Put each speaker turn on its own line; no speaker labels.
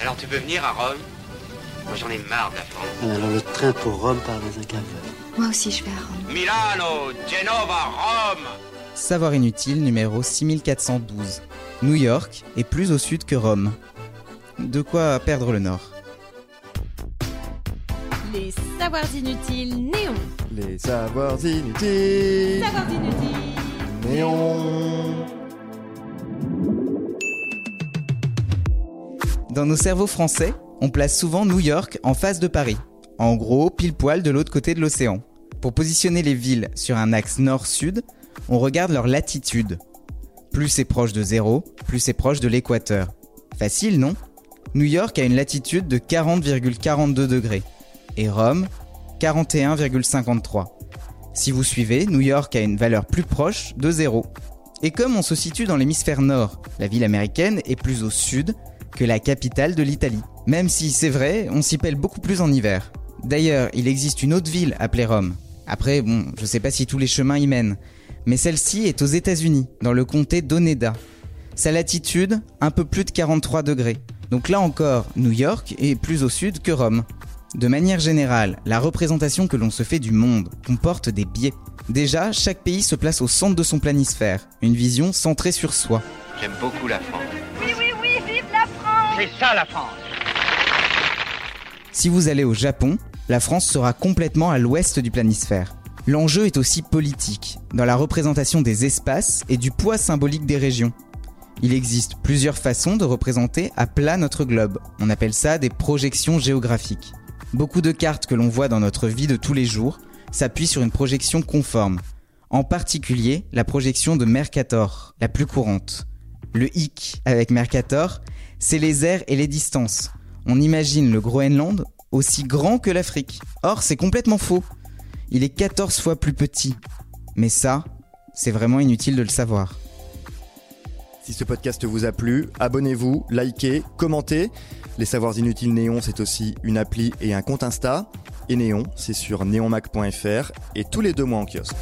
Alors tu peux venir à Rome? Moi j'en ai marre de la France.
Alors le train pour Rome part dans un quart d'heure.
Moi aussi, je vais à Rome.
Milano, Genova, Rome
Savoir inutile numéro 6412. New York est plus au sud que Rome. De quoi perdre le nord?
Les savoirs inutiles néons.
Les savoirs inutiles.
Savoirs inutiles.
Néon.
Dans nos cerveaux français, on place souvent New York en face de Paris. En gros, pile poil de l'autre côté de l'océan. Pour positionner les villes sur un axe nord-sud, on regarde leur latitude. Plus c'est proche de zéro, plus c'est proche de l'équateur. Facile, non? New York a une latitude de 40,42 degrés et Rome 41,53. Si vous suivez, New York a une valeur plus proche de zéro. Et comme on se situe dans l'hémisphère nord, la ville américaine est plus au sud que la capitale de l'Italie. Même si c'est vrai, on s'y pèle beaucoup plus en hiver. D'ailleurs, il existe une autre ville appelée Rome. Après, bon, je sais pas si tous les chemins y mènent, mais celle-ci est aux États-Unis, dans le comté d'Oneda. Sa latitude, un peu plus de 43 degrés. Donc là encore, New York est plus au sud que Rome. De manière générale, la représentation que l'on se fait du monde comporte des biais. Déjà, chaque pays se place au centre de son planisphère, une vision centrée sur soi.
J'aime beaucoup la France.
Oui, oui, oui, vive la France
C'est ça la France
Si vous allez au Japon, la France sera complètement à l'ouest du planisphère. L'enjeu est aussi politique, dans la représentation des espaces et du poids symbolique des régions. Il existe plusieurs façons de représenter à plat notre globe. On appelle ça des projections géographiques. Beaucoup de cartes que l'on voit dans notre vie de tous les jours s'appuient sur une projection conforme. En particulier, la projection de Mercator, la plus courante. Le hic avec Mercator, c'est les airs et les distances. On imagine le Groenland aussi grand que l'Afrique. Or, c'est complètement faux. Il est 14 fois plus petit. Mais ça, c'est vraiment inutile de le savoir.
Si ce podcast vous a plu, abonnez-vous, likez, commentez. Les Savoirs Inutiles Néon, c'est aussi une appli et un compte Insta. Et Néon, c'est sur neonmac.fr et tous les deux mois en kiosque.